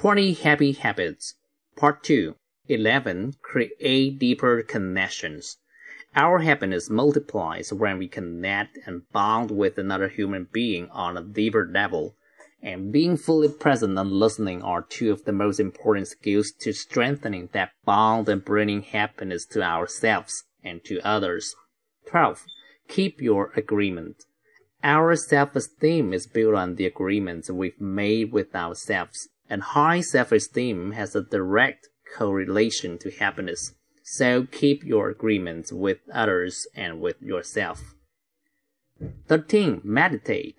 20 Happy Habits. Part 2. 11. Create deeper connections. Our happiness multiplies when we connect and bond with another human being on a deeper level. And being fully present and listening are two of the most important skills to strengthening that bond and bringing happiness to ourselves and to others. 12. Keep your agreement. Our self-esteem is built on the agreements we've made with ourselves, and high self-esteem has a direct correlation to happiness. So keep your agreements with others and with yourself. 13. Meditate.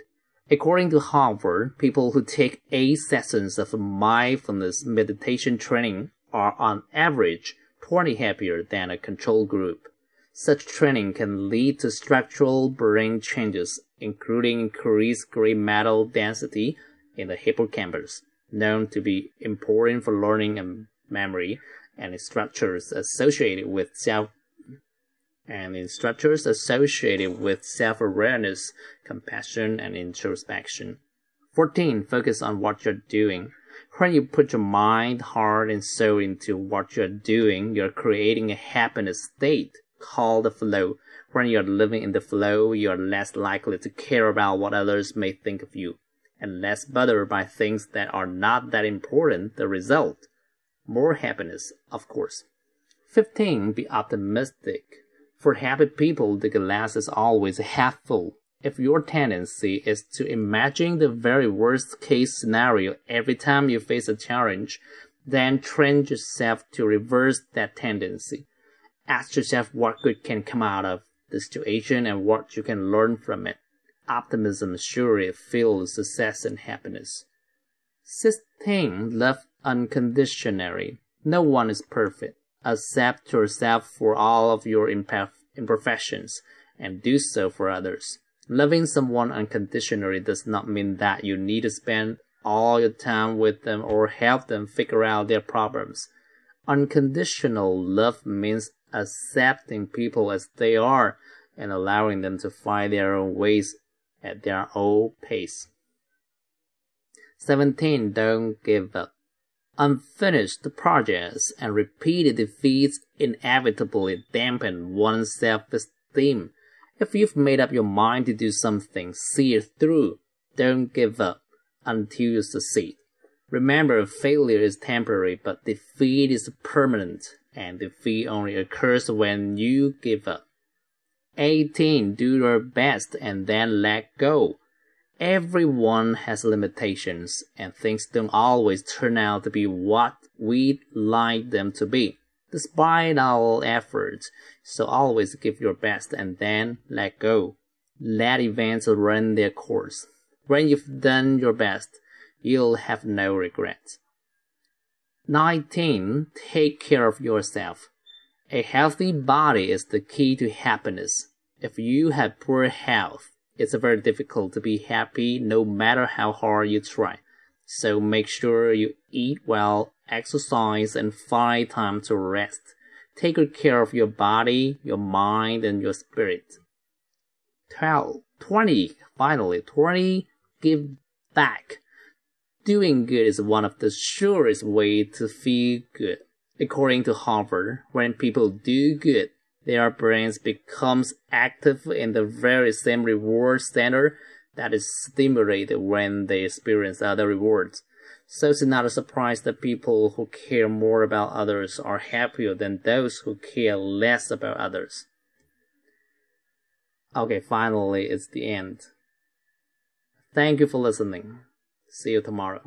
According to Harvard, people who take eight sessions of mindfulness meditation training are on average 20 happier than a control group. Such training can lead to structural brain changes, including increased gray matter density in the hippocampus, known to be important for learning and memory, and structures associated with self and in structures associated with self-awareness, compassion, and introspection. 14. Focus on what you're doing. When you put your mind, heart, and soul into what you're doing, you're creating a happiness state called the flow. When you're living in the flow, you're less likely to care about what others may think of you, and less bothered by things that are not that important. The result? More happiness, of course. 15. Be optimistic. For happy people, the glass is always half full. If your tendency is to imagine the very worst case scenario every time you face a challenge, then train yourself to reverse that tendency. Ask yourself what good can come out of the situation and what you can learn from it. Optimism surely fuels success and happiness. 16. Love unconditionally. No one is perfect. Accept yourself for all of your imperfections and do so for others. Loving someone unconditionally does not mean that you need to spend all your time with them or help them figure out their problems. Unconditional love means accepting people as they are and allowing them to find their own ways at their own pace. 17. Don't give up. Unfinished projects and repeated defeats inevitably dampen one's self-esteem. If you've made up your mind to do something, see it through. Don't give up until you succeed. Remember, failure is temporary, but defeat is permanent and defeat only occurs when you give up. 18. Do your best and then let go. Everyone has limitations, and things don't always turn out to be what we'd like them to be, despite our efforts. So always give your best and then let go. Let events run their course. When you've done your best, you'll have no regrets. 19. Take care of yourself. A healthy body is the key to happiness. If you have poor health, it's very difficult to be happy no matter how hard you try. So make sure you eat well, exercise, and find time to rest. Take good care of your body, your mind, and your spirit. 12. 20. Finally, 20. Give back. Doing good is one of the surest ways to feel good. According to Harvard, when people do good, their brains becomes active in the very same reward center that is stimulated when they experience other rewards. So it's not a surprise that people who care more about others are happier than those who care less about others. Okay, finally, it's the end. Thank you for listening. See you tomorrow.